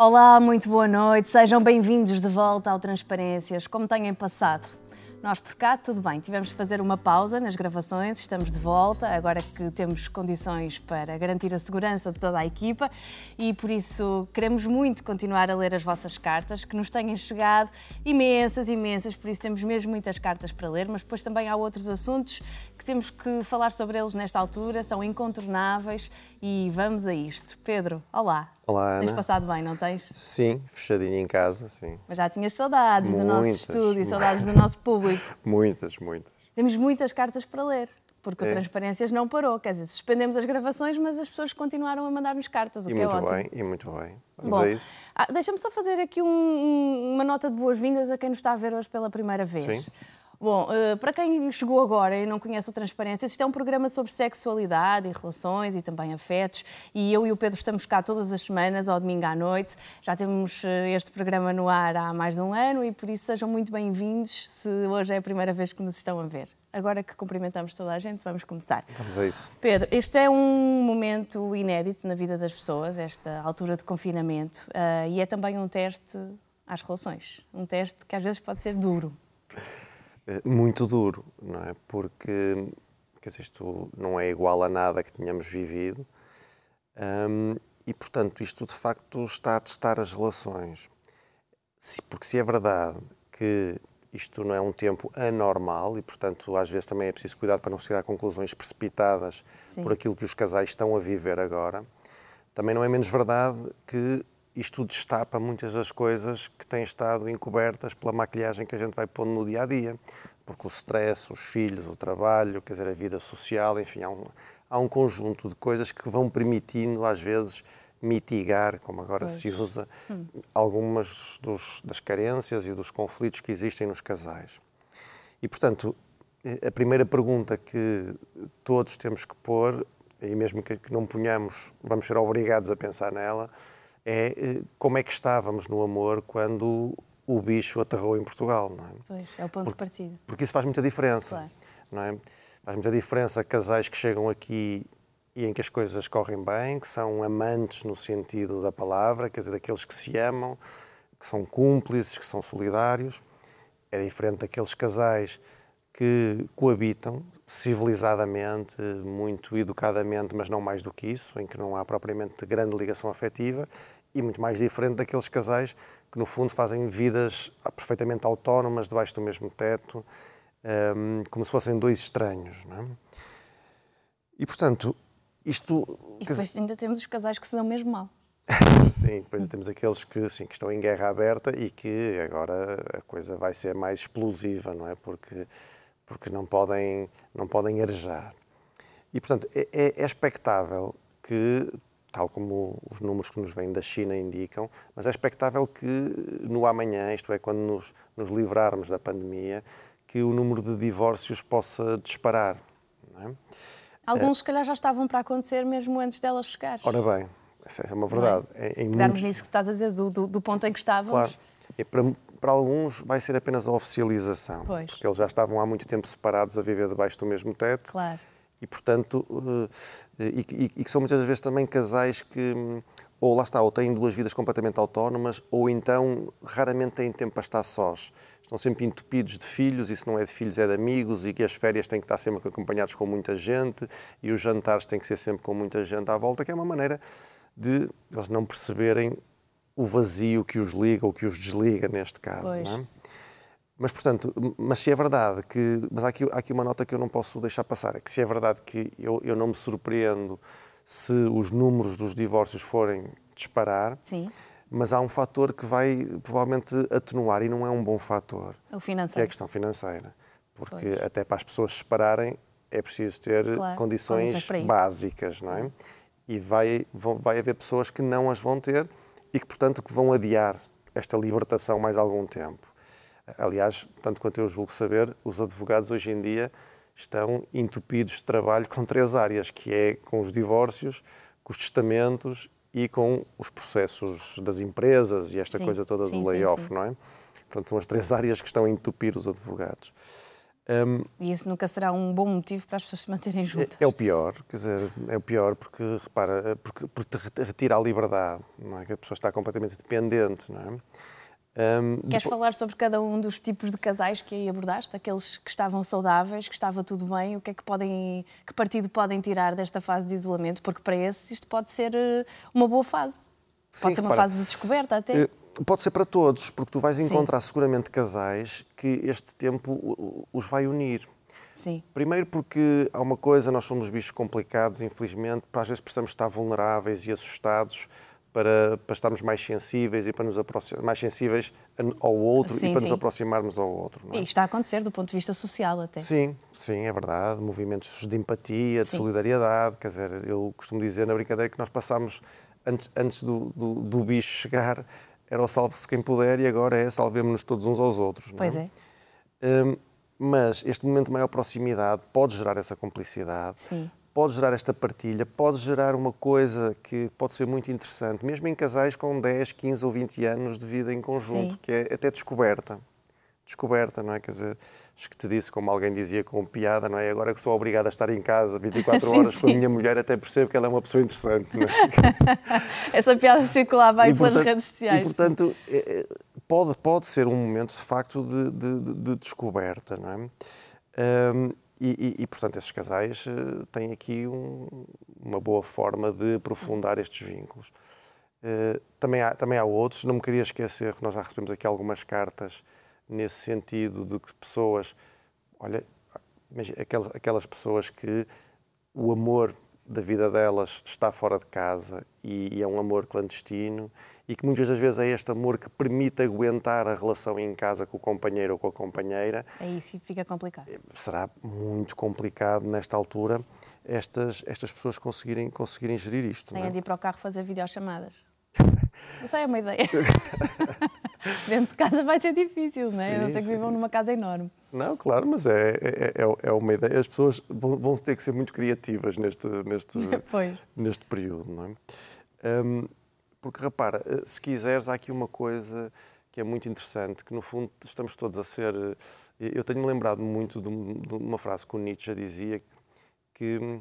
Olá, muito boa noite. Sejam bem-vindos de volta ao Transparências. Como têm passado? Nós por cá, tudo bem. Tivemos de fazer uma pausa nas gravações, estamos de volta, agora que temos condições para garantir a segurança de toda a equipa e por isso queremos muito continuar a ler as vossas cartas, que nos têm chegado imensas, imensas, por isso temos mesmo muitas cartas para ler, mas depois também há outros assuntos que temos que falar sobre eles nesta altura, são incontornáveis e vamos a isto. Pedro, olá. Olá, Ana. Tens passado bem, não tens? Sim, fechadinho em casa, sim. Mas já tinhas saudades muitas, do nosso estúdio, saudades do nosso público. muitas, muitas. Temos muitas cartas para ler, porque é. o Transparências não parou. Quer dizer, suspendemos as gravações, mas as pessoas continuaram a mandar-nos cartas, o e que muito é ótimo. bem, e muito bem. Vamos Bom, a isso. Ah, Deixa-me só fazer aqui um, uma nota de boas-vindas a quem nos está a ver hoje pela primeira vez. Sim. Bom, uh, para quem chegou agora e não conhece o Transparência, isto é um programa sobre sexualidade e relações e também afetos. E eu e o Pedro estamos cá todas as semanas, ao domingo à noite. Já temos uh, este programa no ar há mais de um ano e por isso sejam muito bem-vindos se hoje é a primeira vez que nos estão a ver. Agora que cumprimentamos toda a gente, vamos começar. Vamos a isso. Pedro, este é um momento inédito na vida das pessoas, esta altura de confinamento, uh, e é também um teste às relações. Um teste que às vezes pode ser duro. Muito duro, não é? Porque quer dizer, isto não é igual a nada que tínhamos vivido e, portanto, isto de facto está a testar as relações. Se, porque se é verdade que isto não é um tempo anormal e, portanto, às vezes também é preciso cuidar para não chegar a conclusões precipitadas Sim. por aquilo que os casais estão a viver agora, também não é menos verdade que isto destapa muitas das coisas que têm estado encobertas pela maquilhagem que a gente vai pondo no dia a dia. Porque o stress, os filhos, o trabalho, quer dizer, a vida social, enfim, há um, há um conjunto de coisas que vão permitindo, às vezes, mitigar, como agora Pois. se usa, algumas dos, das carências e dos conflitos que existem nos casais. E, portanto, a primeira pergunta que todos temos que pôr, e mesmo que não ponhamos, vamos ser obrigados a pensar nela, é eh, como é que estávamos no amor quando o bicho aterrou em Portugal, não é? Pois, é o ponto de partida. Porque isso faz muita diferença, Claro. não é? Faz muita diferença casais que chegam aqui e em que as coisas correm bem, que são amantes no sentido da palavra, quer dizer, daqueles que se amam, que são cúmplices, que são solidários. É diferente daqueles casais que coabitam civilizadamente, muito educadamente, mas não mais do que isso, em que não há propriamente grande ligação afetiva, e muito mais diferente daqueles casais que, no fundo, fazem vidas perfeitamente autónomas, debaixo do mesmo teto, hum, como se fossem dois estranhos. Não é? E, portanto, isto. E depois ainda temos os casais que se dão mesmo mal. Sim, depois temos aqueles que, sim, que estão em guerra aberta e que agora a coisa vai ser mais explosiva, não é? Porque, porque não, podem, não podem arejar. E, portanto, é, é, é expectável que, tal como os números que nos vêm da China indicam, mas é expectável que no amanhã, isto é, quando nos, nos livrarmos da pandemia, que o número de divórcios possa disparar. É? Alguns, se calhar, já estavam para acontecer mesmo antes delas chegar. Ora bem, essa é uma verdade. Em- em Pegarmos muitos- nisso que estás a dizer, do, do, do ponto em que estávamos. Claro. E para, para alguns vai ser apenas a oficialização, Pois. porque eles já estavam há muito tempo separados a viver debaixo do mesmo teto Claro. E, portanto, eh, e, e- e que são muitas vezes também casais que hum, ou lá está, ou têm duas vidas completamente autónomas, ou então raramente têm tempo para estar sós. Estão sempre entupidos de filhos, e se não é de filhos é de amigos, e que as férias têm que estar sempre acompanhados com muita gente, e os jantares têm que ser sempre com muita gente à volta, que é uma maneira de eles não perceberem o vazio que os liga ou que os desliga neste caso. Pois. Não é? Mas, portanto, mas se é verdade que. Mas há aqui, há aqui uma nota que eu não posso deixar passar: é que se é verdade que eu, eu não me surpreendo se os números dos divórcios forem disparar, Sim, mas há um fator que vai provavelmente atenuar e não é um bom fator, o que é a financeiro. questão financeira. Porque Pois. até para as pessoas se separarem é preciso ter Claro, condições condições básicas, não é? E vai, vão- vai haver pessoas que não as vão ter e que, portanto, que vão adiar esta libertação mais algum tempo. Aliás, tanto quanto eu julgo saber, os advogados hoje em dia estão entupidos de trabalho com três áreas, que é com os divórcios, com os testamentos e com os processos das empresas e esta Sim, coisa toda sim, do layoff, não é? Portanto, são as três áreas que estão a entupir os advogados. Um, e isso nunca será um bom motivo para as pessoas se manterem juntas. É, é o pior, quer dizer, é o pior porque, repara, porque, porque te retira a liberdade, não é? Que a pessoa está completamente dependente, não é? Um, Queres depois... falar sobre cada um dos tipos de casais que aí abordaste? Aqueles que estavam saudáveis, que estava tudo bem, o que é que podem, que partido podem tirar desta fase de isolamento? Porque para esses isto pode ser eh, uma boa fase. Sim, pode ser uma repara, fase de descoberta até. Eh, pode ser para todos, porque tu vais encontrar Sim. seguramente casais que este tempo os vai unir. Sim. Primeiro porque há uma coisa, nós somos bichos complicados, infelizmente, às vezes precisamos estar vulneráveis e assustados para, para estarmos mais sensíveis e para nos aproximar, mais sensíveis ao outro sim, e para sim. nos aproximarmos ao outro. É? E está a acontecer do ponto de vista social até. Sim, sim, é verdade. Movimentos de empatia, de sim. solidariedade. Quer dizer, eu costumo dizer na brincadeira que nós passamos, antes, antes do, do, do bicho chegar, era o salve-se quem puder e agora é salvemos-nos todos uns aos outros. Pois é. é. Um, mas este momento de maior proximidade pode gerar essa cumplicidade, Sim pode gerar esta partilha, pode gerar uma coisa que pode ser muito interessante, mesmo em casais com 10, 15 ou 20 anos de vida em conjunto, Sim. que é até descoberta. Descoberta, não é? Quer dizer, acho que te disse, como alguém dizia com piada, não é? Agora que sou obrigado a estar em casa 24 horas sim, com a minha mulher, até percebo que ela é uma pessoa interessante. Não é? Essa piada circulava aí e, pelas redes sociais. E, portanto, é, é, pode, pode ser um momento, de facto, de, de, de descoberta, não é? Um, e, e, e, portanto, esses casais uh, têm aqui um, uma boa forma de aprofundar estes vínculos. Uh, também, há, também há outros, não me queria esquecer que nós já recebemos aqui algumas cartas nesse sentido de que pessoas, olha, aquelas, aquelas pessoas que o amor da vida delas está fora de casa e, e é um amor clandestino e que muitas das vezes é este amor que permite aguentar a relação em casa com o companheiro ou com a companheira. Aí fica complicado. Será muito complicado nesta altura estas, estas pessoas conseguirem, conseguirem gerir isto. Têm é? de ir para o carro fazer videochamadas. Sei, é uma ideia. Dentro de casa vai ser difícil, não é? Sim, Eu não sei que vivam numa casa enorme. Não, claro, mas é, é, é, é uma ideia. As pessoas vão, vão, ter que ser muito criativas neste, neste, neste período, não é? Um, porque repara, eh, se quiseres, há aqui uma coisa que é muito interessante, que no fundo estamos todos a ser. Eh, eu tenho-me lembrado muito de uma frase que o Nietzsche dizia que,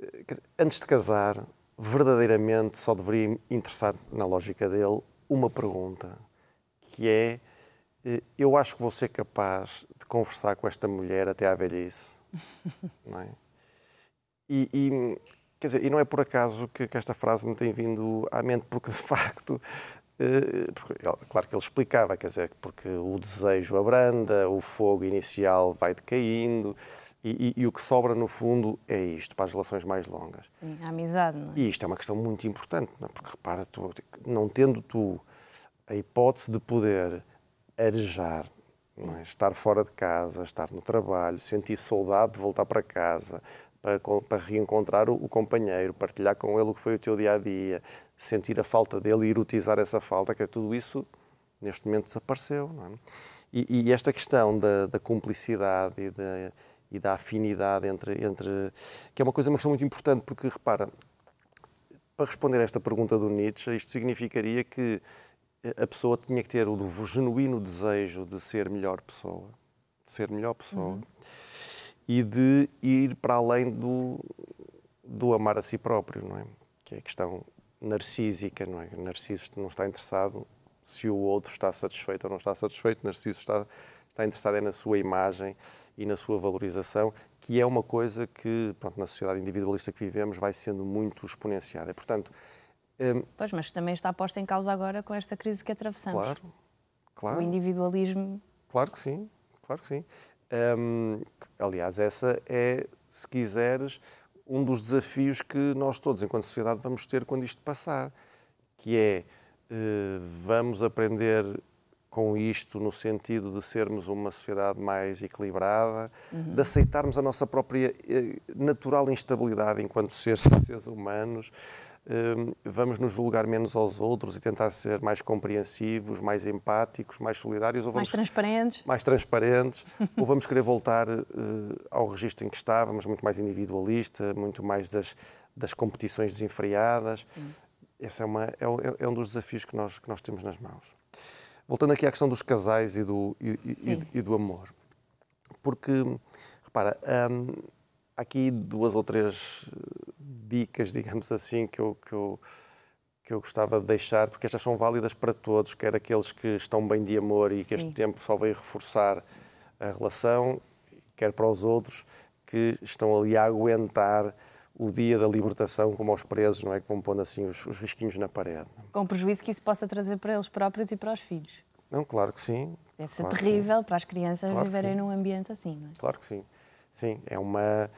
eh, que antes de casar, verdadeiramente só deveria interessar, na lógica dele, uma pergunta, que é eu acho que vou ser capaz de conversar com esta mulher até à velhice. não é? E, e, Quer dizer, e não é por acaso que, que esta frase me tem vindo à mente, porque de facto eh, porque, claro que ele explicava, quer dizer, porque o desejo abranda, o fogo inicial vai decaindo e, e, e, o que sobra no fundo é isto, para as relações mais longas. Sim, a amizade, não é? E isto é uma questão muito importante, não é? porque repara, tu, não tendo tu a hipótese de poder arejar, é? estar fora de casa, estar no trabalho, sentir saudade de voltar para casa, para, para reencontrar o, o, companheiro, partilhar com ele o que foi o teu dia a dia, sentir a falta dele e erotizar essa falta, que é tudo isso neste momento desapareceu. É? E, e, esta questão da, da cumplicidade e da, e da afinidade entre, entre. que é uma coisa, muito importante, porque repara, para responder a esta pergunta do Nietzsche, isto significaria que a pessoa tinha que ter o genuíno desejo de ser melhor pessoa, de ser melhor pessoa. Uhum e de ir para além do, do amar a si próprio, não é? Que é a questão narcísica, não é? Narciso não está interessado se o outro está satisfeito ou não está satisfeito, Narciso está, está interessado é na sua imagem e na sua valorização, que é uma coisa que, pronto, na sociedade individualista que vivemos vai sendo muito exponenciada. Portanto, hum, pois, mas também está posta em causa agora com esta crise que atravessamos. Claro, claro. O individualismo. Claro que sim, claro que sim. Um, aliás, essa é, se quiseres, um dos desafios que nós todos, enquanto sociedade, vamos ter quando isto passar, que é uh, vamos aprender com isto no sentido de sermos uma sociedade mais equilibrada, uhum. de aceitarmos a nossa própria uh, natural instabilidade enquanto seres, seres humanos, Hum, vamos nos julgar menos aos outros e tentar ser mais compreensivos, mais empáticos, mais solidários. Ou vamos, mais transparentes. Mais transparentes. ou vamos querer voltar uh, ao registro em que estávamos, muito mais individualista, muito mais das, das competições desenfreadas. Esse é, uma, é, é, um dos desafios que nós, que nós temos nas mãos. Voltando aqui à questão dos casais e do, e, e, e do amor. Porque, repara, hum, há aqui duas ou três dicas, digamos assim, que eu, que eu, que eu gostava de deixar, porque estas são válidas para todos, quer aqueles que estão bem de amor e que Sim. este tempo só veio reforçar a relação, quer para os outros que estão ali a aguentar o dia da libertação, como aos presos, não é? Que vão pondo assim os, os risquinhos na parede. Com prejuízo que isso possa trazer para eles próprios e para os filhos. Não, claro que sim. Deve ser claro terrível para as crianças claro viverem num ambiente assim, não é? Claro que sim. Sim, é uma.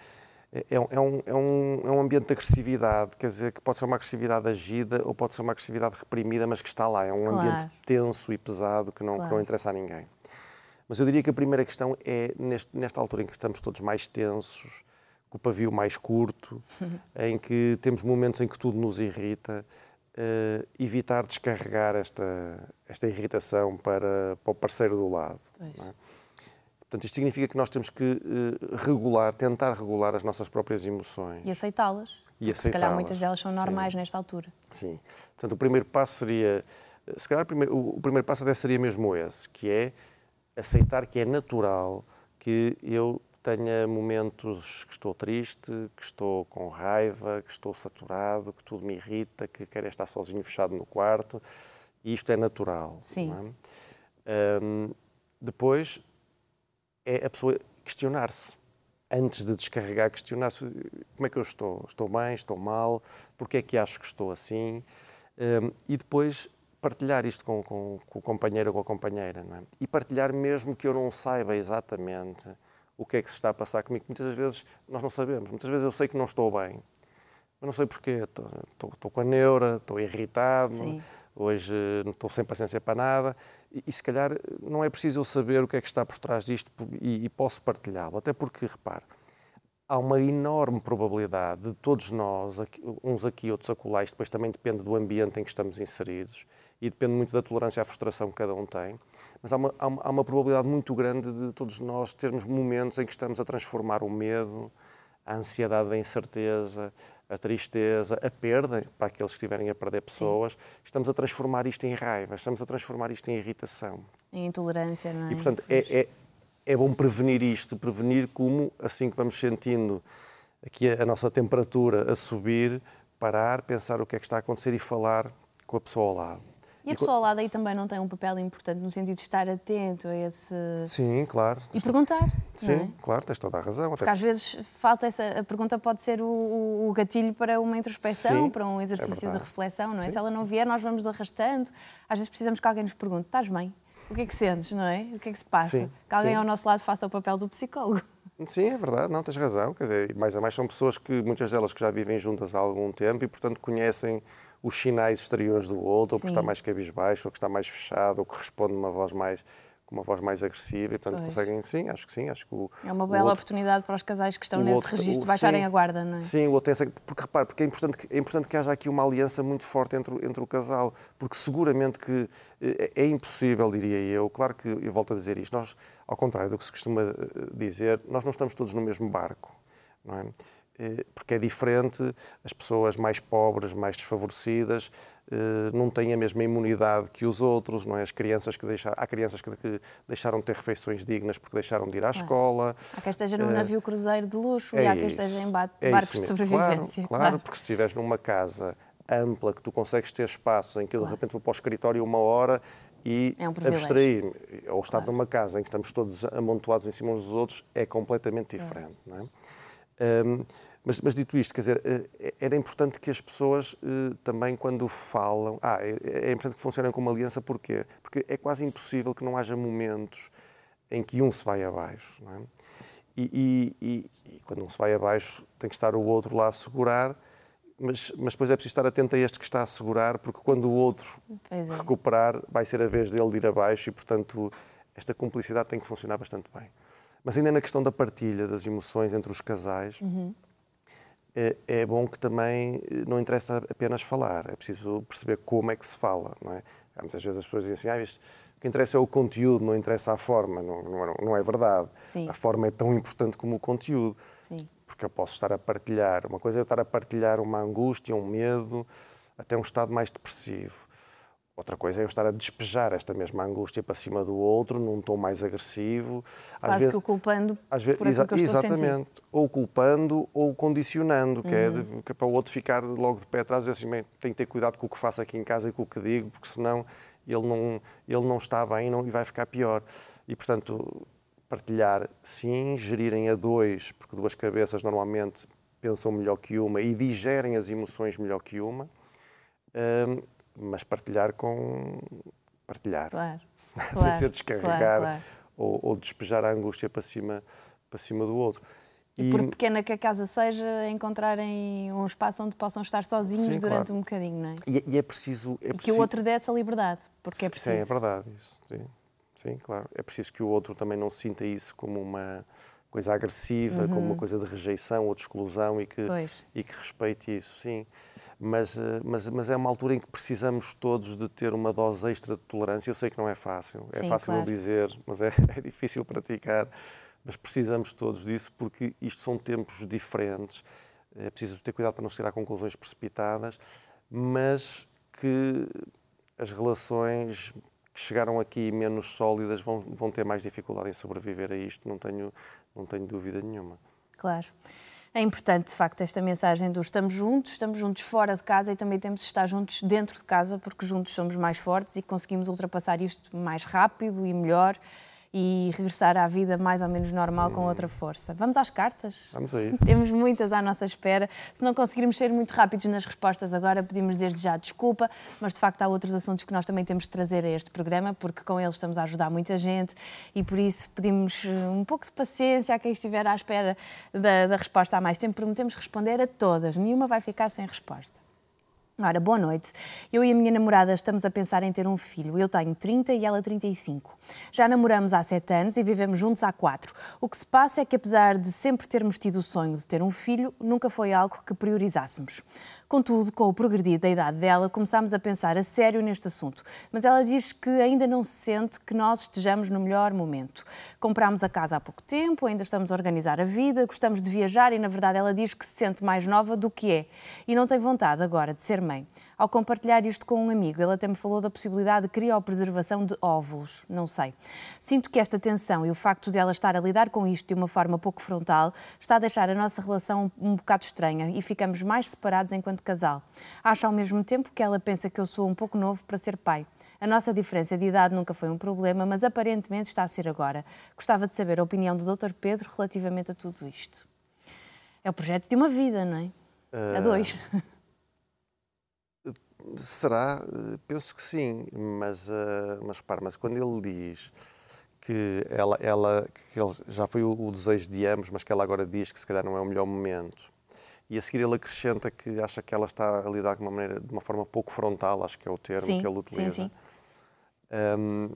É, é, um, é, um, é um ambiente de agressividade, quer dizer, que pode ser uma agressividade agida ou pode ser uma agressividade reprimida, mas que está lá. É um claro. ambiente tenso e pesado que não, claro. que não interessa a ninguém. Mas eu diria que a primeira questão é, neste, nesta altura em que estamos todos mais tensos, com o pavio mais curto, em que temos momentos em que tudo nos irrita, uh, evitar descarregar esta, esta irritação para, para o parceiro do lado. É? Portanto, isto significa que nós temos que uh, regular, tentar regular as nossas próprias emoções. E aceitá-las. E aceitá-las. Se calhar muitas delas são normais Sim. nesta altura. Sim. Portanto, o primeiro passo seria, se calhar o primeiro, o primeiro passo até seria mesmo esse, que é aceitar que é natural que eu tenha momentos que estou triste, que estou com raiva, que estou saturado, que tudo me irrita, que quero estar sozinho fechado no quarto. E isto é natural. Sim. É? Um, depois é a pessoa questionar-se. Antes de descarregar, questionar-se como é que eu estou? Estou bem? Estou mal? Porquê é que acho que estou assim? Um, e depois partilhar isto com, com, com, o companheiro ou com a companheira, é? E partilhar mesmo que eu não saiba exatamente o que é que se está a passar comigo. Muitas vezes nós não sabemos. Muitas vezes eu sei que não estou bem, mas não sei porquê. Estou, estou, estou com a neura, estou irritado, Sim. hoje não estou sem paciência para nada. E, e, se calhar não é preciso eu saber o que é que está por trás disto e, e posso partilhá-lo. Até porque, repare, há uma enorme probabilidade de todos nós, uns aqui, outros acolá, isto depois também depende do ambiente em que estamos inseridos e depende muito da tolerância à frustração que cada um tem, mas há uma, há uma, probabilidade muito grande de todos nós termos momentos em que estamos a transformar o medo, a ansiedade da incerteza, a tristeza, a perda, para aqueles que estiverem a perder pessoas, Sim. estamos a transformar isto em raiva, estamos a transformar isto em irritação. Em intolerância, não é? E, portanto, é, é, é bom prevenir isto, prevenir como, assim que vamos sentindo aqui a, a nossa temperatura a subir, parar, pensar o que é que está a acontecer e falar com a pessoa ao lado. E a pessoa ao lado aí também não tem um papel importante no sentido de estar atento a esse. Sim, claro. E perguntar. Sim, é? claro, tens toda a razão. Porque às vezes falta essa. A pergunta pode ser o, o gatilho para uma introspecção, Sim, para um exercício é de reflexão, não é? Sim. Se ela não vier, nós vamos arrastando. Às vezes precisamos que alguém nos pergunte: estás bem? O que é que sentes, não é? O que é que se passa? Sim, que alguém sim. ao nosso lado faça o papel do psicólogo. Sim, é verdade, não, tens razão. Quer dizer, mais a mais são pessoas que, muitas delas que já vivem juntas há algum tempo e, portanto, conhecem os sinais exteriores do outro, ou que está mais cabisbaixo, ou que está mais fechado, ou que responde uma voz mais com uma voz mais agressiva e, portanto, pois. conseguem, sim, acho que sim, acho que o, É uma bela outro, oportunidade para os casais que estão nesse outro, registro o, baixarem sim, a guarda, não é? Sim, o outro tem porque repare, porque é importante, que, é importante que haja aqui uma aliança muito forte entre, entre o casal, porque seguramente que é, é impossível, diria eu, claro que eu volto a dizer isto, nós, ao contrário do que se costuma eh, dizer, nós não estamos todos no mesmo barco, não é? Eh, porque é diferente, as pessoas mais pobres, mais desfavorecidas, eh, não têm a mesma imunidade que os outros, não é? As crianças que deixaram, há crianças que, deixaram de ter refeições dignas porque deixaram de ir à escola. Há quem esteja num eh, navio cruzeiro de luxo é e há quem esteja em é barcos de sobrevivência. Claro, claro, porque se estiveres numa casa ampla, que tu consegues ter espaços em que de repente vou para o escritório uma hora e é um abstrair ou estar claro. numa casa em que estamos todos amontoados em cima uns dos outros, é completamente diferente. Não é? Um, mas, mas, dito isto, quer dizer, eh, era importante que as pessoas uh, também, quando falam. Ah, é, é, importante que funcionem como aliança, porquê? Porque é quase impossível que não haja momentos em que um se vai abaixo. É? e, e, e, e, quando um se vai abaixo, tem que estar o outro lá a segurar, mas, mas depois é preciso estar atento a este que está a segurar, porque quando o outro é. recuperar, vai ser a vez dele de ir abaixo e, portanto, esta cumplicidade tem que funcionar bastante bem. Mas ainda na questão da partilha das emoções entre os casais, uhum. é, é, bom que também eh, não interessa apenas falar, é preciso perceber como é que se fala. Não é? Há muitas vezes as pessoas dizem assim, ah, isto, o que interessa é o conteúdo, não interessa a forma. Não, não, não é verdade. Sim. A forma é tão importante como o conteúdo. Sim. Porque eu posso estar a partilhar, uma coisa é eu estar a partilhar uma angústia, um medo, até um estado mais depressivo. Outra coisa é eu estar a despejar esta mesma angústia para cima do outro, num tom mais agressivo. Às Quase vezes, que o culpando às vezes, exa Exatamente. Ou culpando ou condicionando, que, é de, uhum. que é para o outro ficar logo de pé atrás e assim, tem que ter cuidado com o que faço aqui em casa e com o que digo, porque senão ele não, ele não está bem não, e vai ficar pior. E, portanto, partilhar sim, gerirem a dois, porque duas cabeças normalmente pensam melhor que uma e digerem as emoções melhor que uma. Um, mas partilhar com. partilhar. Claro. Sem claro, ser descarregar claro, claro. Ou, ou, despejar a angústia para cima, para cima do outro. E, e por pequena que a casa seja, encontrarem um espaço onde possam estar sozinhos sim, durante um bocadinho, não é? E, e é preciso. É e preciso... que o outro dê essa liberdade, porque é preciso. Sim, é verdade. Isso, sim. sim, claro. É preciso que o outro também não sinta isso como uma coisa agressiva, uhum. como uma uhum. coisa de rejeição ou de exclusão e que, e que respeite isso, sim mas, eh, mas, mas é uma altura em que precisamos todos de ter uma dose extra de tolerância. Eu sei que não é fácil, é Sim, fácil claro. dizer, mas é, é difícil praticar. Mas precisamos todos disso porque isto são tempos diferentes. É preciso ter cuidado para não tirar conclusões precipitadas, mas que as relações que chegaram aqui menos sólidas vão, vão ter mais dificuldade em sobreviver a isto, não tenho, não tenho dúvida nenhuma. Claro. É importante, de facto, esta mensagem do estamos juntos, estamos juntos fora de casa e também temos de estar juntos dentro de casa, porque juntos somos mais fortes e conseguimos ultrapassar isto mais rápido e melhor e regressar à vida mais ou menos normal com outra força. Vamos às cartas? Vamos a isso. Temos muitas à nossa espera. Se não conseguirmos ser muito rápidos nas respostas agora, pedimos desde já desculpa, mas de facto há outros assuntos que nós também temos de trazer a este programa, porque com eles estamos a ajudar muita gente e por isso pedimos eh, um pouco de paciência a quem estiver à espera da, da resposta há mais tempo. Prometemos responder a todas, nenhuma vai ficar sem resposta. Ora, boa noite. Eu e a minha namorada estamos a pensar em ter um filho. Eu tenho 30 e ela 35. Já namoramos há 7 anos e vivemos juntos há 4. O que se passa é que, apesar de sempre termos tido o sonho de ter um filho, nunca foi algo que priorizássemos. Contudo, com o progredir da idade dela, começámos a pensar a sério neste assunto. Mas ela diz que ainda não se sente que nós estejamos no melhor momento. Comprámos a casa há pouco tempo, ainda estamos a organizar a vida, gostamos de viajar e, na verdade, ela diz que se sente mais nova do que é e não tem vontade agora de ser mãe. Ao compartilhar isto com um amigo, ele até me falou da possibilidade de criopreservação de óvulos. Não sei. Sinto que esta tensão e o facto de ela estar a lidar com isto de uma forma pouco frontal está a deixar a nossa relação um bocado estranha e ficamos mais separados enquanto casal. Acho ao mesmo tempo que ela pensa que eu sou um pouco novo para ser pai. A nossa diferença de idade nunca foi um problema, mas aparentemente está a ser agora. Gostava de saber a opinião do Dr. Pedro relativamente a tudo isto. É o projeto de uma vida, não é? Uh... A dois. Será? Eh, penso que sim, mas, uh, mas repare, mas quando ele diz que ela, ela que ele, já foi o, o, desejo de ambos, mas que ela agora diz que se calhar não é o melhor momento, e a seguir ele acrescenta que acha que ela está a lidar de uma, maneira, de uma forma pouco frontal, acho que é o termo sim, que ele utiliza. Sim, sim. Um,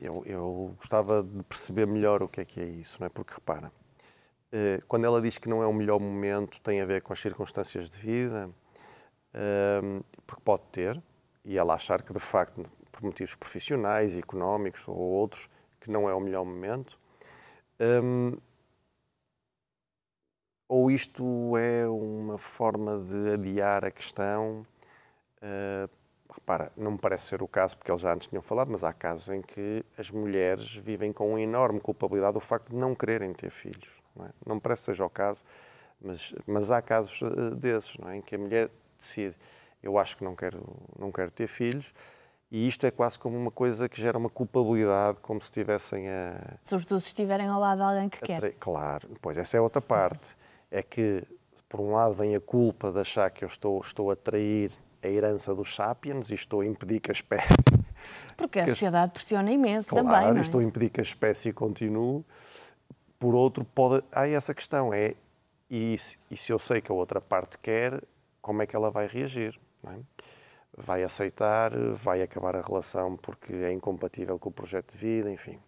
eu, eu gostava de perceber melhor o que é que é isso, não é? Porque repara, uh, quando ela diz que não é o melhor momento, tem a ver com as circunstâncias de vida porque pode ter, e ela achar que de facto, por motivos profissionais, económicos ou outros, que não é o melhor momento. Ou isto é uma forma de adiar a questão? Uh, repara, não me parece ser o caso, porque eles já antes tinham falado, mas há casos em que as mulheres vivem com uma enorme culpabilidade o facto de não quererem ter filhos. Não, é? não me parece que seja o caso, mas, mas há casos uh, desses, é? em que a mulher decide, eu acho que não quero, não quero ter filhos, e isto é quase como uma coisa que gera uma culpabilidade, como se estivessem a. Sobretudo se estiverem ao lado de alguém que quer. Claro, pois essa é outra parte. É que, por um lado, vem a culpa de achar que eu estou, estou a trair a herança dos sapiens e estou a impedir que a espécie. Porque a sociedade pressiona imenso claro, também. Claro, é? estou a impedir que a espécie continue. Por outro, pode... há essa questão: é e, e se eu sei que a outra parte quer, como é que ela vai reagir. É? Vai aceitar, vai acabar a relação porque é incompatível com o projeto de vida, enfim.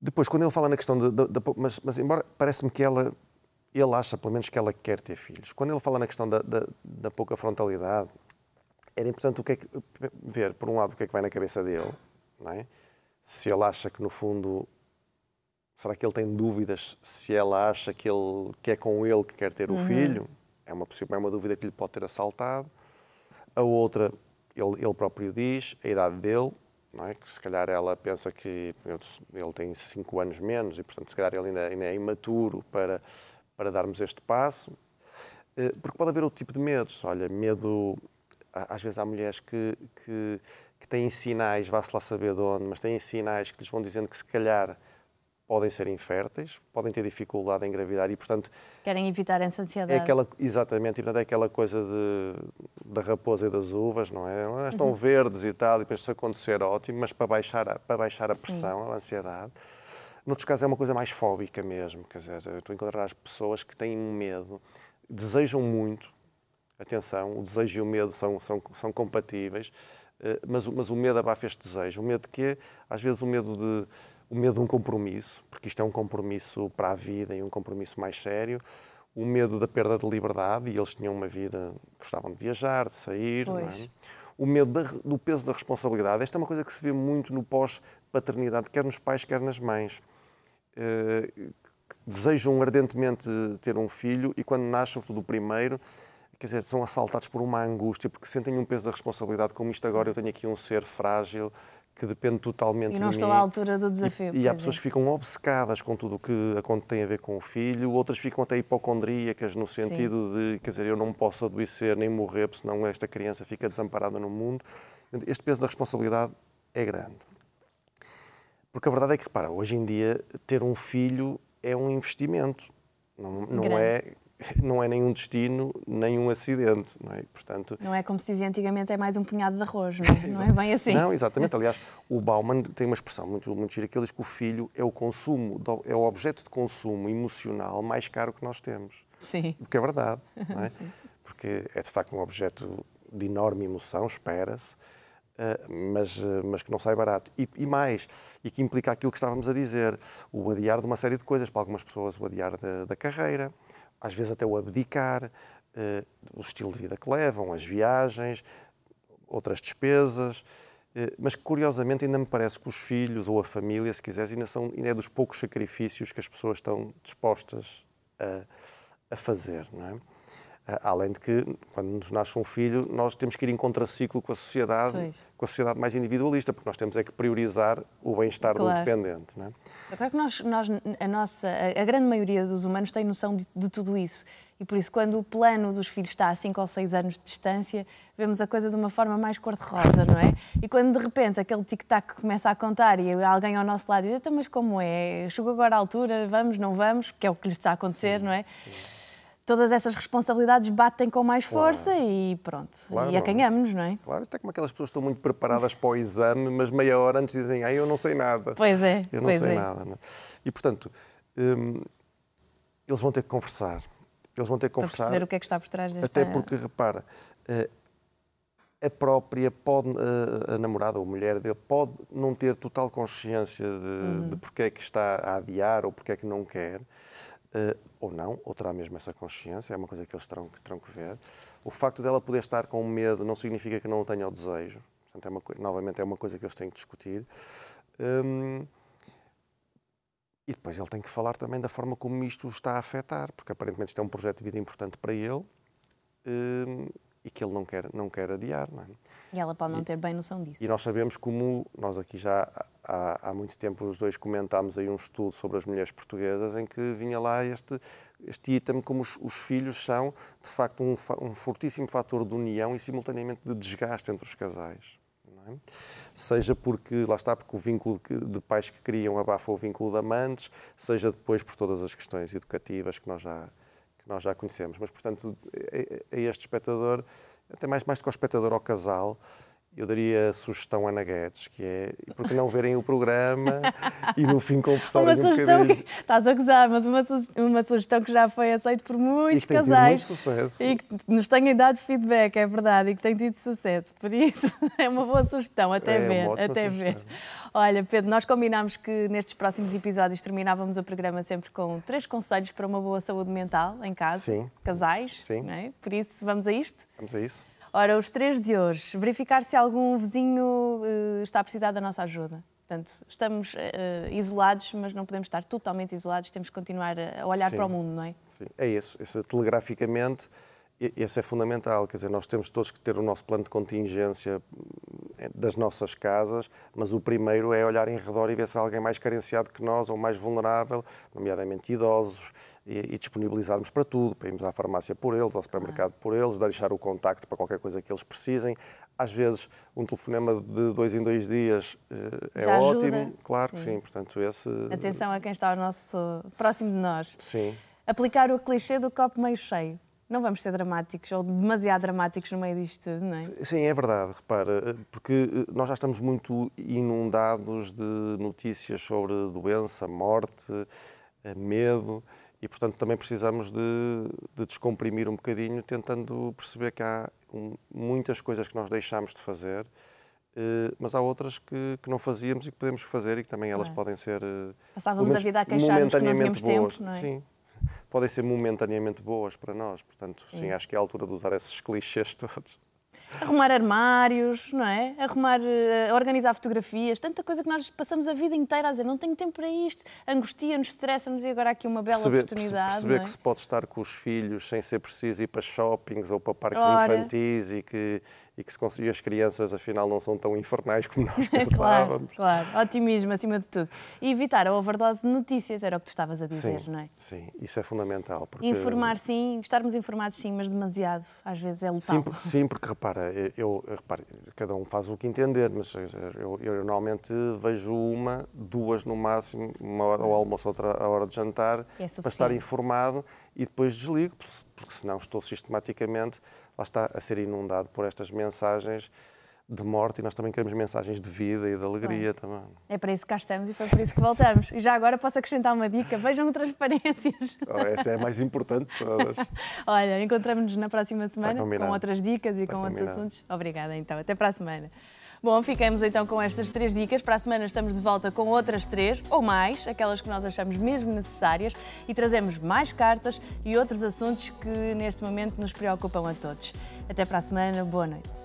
Depois, quando ele fala na questão de mas, mas, embora parece-me que ela. Ele acha, pelo menos, que ela quer ter filhos. Quando ele fala na questão da, da, da pouca frontalidade, era importante o que é que, ver, por um lado, o que é que vai na cabeça dele, não é? Se ele acha que, no fundo, será que ele tem dúvidas se ela acha que, ele, que é com ele que quer ter o uhum. filho? É uma, é uma dúvida que lhe pode ter assaltado. A outra, ele, ele próprio diz, a idade dele, não é? que se calhar ela pensa que ele tem 5 anos menos e, portanto, se calhar ele ainda, ainda é imaturo para, para darmos este passo. Eh, porque pode haver outro tipo de medos. Olha, medo. Às vezes há mulheres que, que, que têm sinais, vá-se lá saber de onde, mas têm sinais que lhes vão dizendo que se calhar podem ser inférteis, podem ter dificuldade em engravidar e, portanto... Querem evitar essa ansiedade. É aquela, exatamente, e, portanto, é aquela coisa de, da raposa e das uvas, não é? Elas estão uhum. verdes e tal, e depois se acontecer, ótimo, mas para baixar a, para baixar a pressão, Sim. a ansiedade. Noutros casos é uma coisa mais fóbica mesmo, quer dizer, eu estou a encontrar as pessoas que têm medo, desejam muito, atenção, o desejo e o medo são, são, são compatíveis, eh, mas, mas o medo abafa este desejo. O medo de quê? Às vezes o medo de o medo de um compromisso, porque isto é um compromisso para a vida e um compromisso mais sério, o medo da perda de liberdade, e eles tinham uma vida, gostavam de viajar, de sair, é? o medo da, do peso da responsabilidade. Esta é uma coisa que se vê muito no pós-paternidade, quer nos pais, quer nas mães. Uh, desejam ardentemente ter um filho e quando nasce, sobretudo o primeiro, quer dizer, são assaltados por uma angústia, porque sentem um peso da responsabilidade, como isto agora eu tenho aqui um ser frágil, que depende totalmente de mim. E não estou à altura do desafio. E, e há pessoas que ficam obcecadas com tudo o que tem a ver com o filho, outras ficam até hipocondríacas no sentido Sim. de, quer dizer, eu não posso adoecer nem morrer, porque senão esta criança fica desamparada no mundo. Este peso da responsabilidade é grande. Porque a verdade é que, repara, hoje em dia ter um filho é um investimento. Não, não é não é nenhum destino, nenhum acidente, não é? Portanto, não é como se dizia antigamente, é mais um punhado de arroz, não é, não é bem assim. Não, exatamente. Aliás, o Bauman tem uma expressão muito, muito gira que ele diz que o filho é o consumo, é o objeto de consumo emocional mais caro que nós temos. Sim. O que é verdade, não é? Porque é de facto um objeto de enorme emoção, espera-se, eh, mas, eh, mas que não sai barato. E, e, mais, e que implica aquilo que estávamos a dizer, o adiar de uma série de coisas. Para algumas pessoas, o adiar da, da carreira, às vezes até o abdicar, uh, o estilo de vida que levam, as viagens, outras despesas, mas que curiosamente ainda me parece que os filhos ou a família, se quiseres, ainda, são, ainda é dos poucos sacrifícios que as pessoas estão dispostas a, a fazer. Não é? Além de que, quando nos nasce um filho, nós temos que ir em contraciclo com a sociedade, pois. com a sociedade mais individualista, porque nós temos é que priorizar o bem-estar claro. do dependente. Não é? é claro que nós, nós, a, nossa, a grande maioria dos humanos tem noção de, de, tudo isso. E por isso, quando o plano dos filhos está a 5 ou 6 anos de distância, vemos a coisa de uma forma mais cor-de-rosa, não é? E quando de repente aquele tic-tac começa a contar e alguém ao nosso lado diz: então, Mas como é? Chegou agora a altura, vamos, não vamos? Que é o que lhes está a acontecer, sim, não é? Sim todas essas responsabilidades batem com mais força claro. e pronto. Claro, e acanhamos, não é? Claro, até como aquelas pessoas estão muito preparadas para o exame, mas meia hora antes dizem, ah, eu não sei nada. Pois é. Eu não sei é. nada. Não? É? E portanto, hum, eles vão ter que conversar. Eles vão ter que conversar. Para perceber o que é que está por trás desta... Até porque, repara, eh, a própria pode, a, a, namorada ou a mulher dele pode não ter total consciência de, uhum. de porque é que está a adiar ou porque é que não quer, uh, ou não, ou terá mesmo essa consciência, é uma coisa que eles terão, que terão que ver. O facto dela poder estar com medo não significa que não tenha o desejo, portanto, é uma, novamente é uma coisa que eles têm que discutir. Um, e depois ele tem que falar também da forma como isto o está a afetar, porque aparentemente isto é um projeto de vida importante para ele. Um, e que ele não quer, não quer adiar. Não é? E ela pode não ter bem noção disso. E nós sabemos como, nós aqui já há, há muito tempo os dois comentámos aí um estudo sobre as mulheres portuguesas em que vinha lá este, este item como os, os filhos são, de facto, um, um, fortíssimo fator de união e simultaneamente de desgaste entre os casais. É? Seja porque, lá está, porque o vínculo de pais que criam abafa o vínculo de amantes, seja depois por todas as questões educativas que nós já, nós já conhecemos. Mas, portanto, a, a este espectador, até mais, mais do que ao espectador, ao casal, eu daria a sugestão a Ana Guedes, que é porque não verem o programa e no fim conversarem uma sugestão um que, Estás a gozar, mas uma, uma sugestão que já foi aceita por muitos e que casais. Tem tido muito sucesso. E que nos tenham dado feedback, é verdade, e que tem tido sucesso. Por isso, é uma boa sugestão, até é ver. até sugestão. ver. Olha, Pedro, nós combinámos que nestes próximos episódios terminávamos o programa sempre com três conselhos para uma boa saúde mental em casa, Sim. casais. Sim. É? Por isso, vamos a isto? Vamos a isso. Ora, os três de hoje, verificar se algum vizinho uh, está a precisar da nossa ajuda. Portanto, estamos uh, isolados, mas não podemos estar totalmente isolados, temos que continuar a olhar Sim. para o mundo, não é? Sim, é isso. isso telegraficamente esse é fundamental, quer dizer, nós temos todos que ter o nosso plano de contingência eh, das nossas casas, mas o primeiro é olhar em redor e ver se há alguém mais carenciado que nós ou mais vulnerável, nomeadamente idosos, e, e disponibilizarmos para tudo, para irmos à farmácia por eles, ao supermercado por eles, deixar o contacto para qualquer coisa que eles precisem. Às vezes, um telefonema de dois em dois dias eh, é Já ótimo, ajuda. claro sim. que sim. Portanto, esse... Atenção a quem está ao nosso, próximo de nós. Sim. Aplicar o clichê do copo meio cheio não vamos ser dramáticos ou demasiado dramáticos no meio disto tudo, não é? Sim, é verdade, repara, porque eh, nós já estamos muito inundados de notícias sobre doença, morte, eh, medo e, portanto, também precisamos de, de descomprimir um bocadinho, tentando perceber que há muitas coisas que nós deixamos de fazer. Eh, mas há outras que, que, não fazíamos e que podemos fazer e que também elas podem ser Passávamos a vida a queixar-nos que não tínhamos boas. tempo, não é? Sim, podem ser momentaneamente boas para nós. Portanto, sim, sim acho que é a altura de usar esses clichês todos. Arrumar armários, não é? Arrumar, uh, organizar fotografias, tanta coisa que nós passamos a vida inteira a dizer não tenho tempo para isto, angustia-nos, estressa-nos e agora há aqui uma bela perceber, oportunidade. Perceber é? que se pode estar com os filhos sem ser preciso ir para shoppings ou para parques Ora. infantis e que e que se conseguir as crianças afinal não são tão infernais como nós pensávamos. claro, claro, otimismo acima de tudo. E evitar a overdose de notícias, era o que tu estavas a dizer, sim, não é? Sim, isso é fundamental. Porque... Informar sim, estarmos informados sim, mas demasiado, às vezes é letal. Sim, porque, sim, porque repara, eu, repara, cada um faz o que entender, mas eu, eu, normalmente vejo uma, duas no máximo, uma hora ao almoço, outra a hora de jantar, é para estar informado e depois desligo, porque senão estou sistematicamente, lá está, a ser inundado por estas mensagens de morte e nós também queremos mensagens de vida e de alegria também. É para isso que cá estamos e foi por isso que voltamos. E já agora posso acrescentar uma dica: vejam transparências. Oh, essa é a mais importante de todas. Olha, encontramos-nos na próxima semana com outras dicas e Está com combinado. outros assuntos. Obrigada, então. Até para a semana. Bom, ficamos então com estas três dicas. Para a semana estamos de volta com outras três ou mais, aquelas que nós achamos mesmo necessárias, e trazemos mais cartas e outros assuntos que neste momento nos preocupam a todos. Até para a semana, boa noite.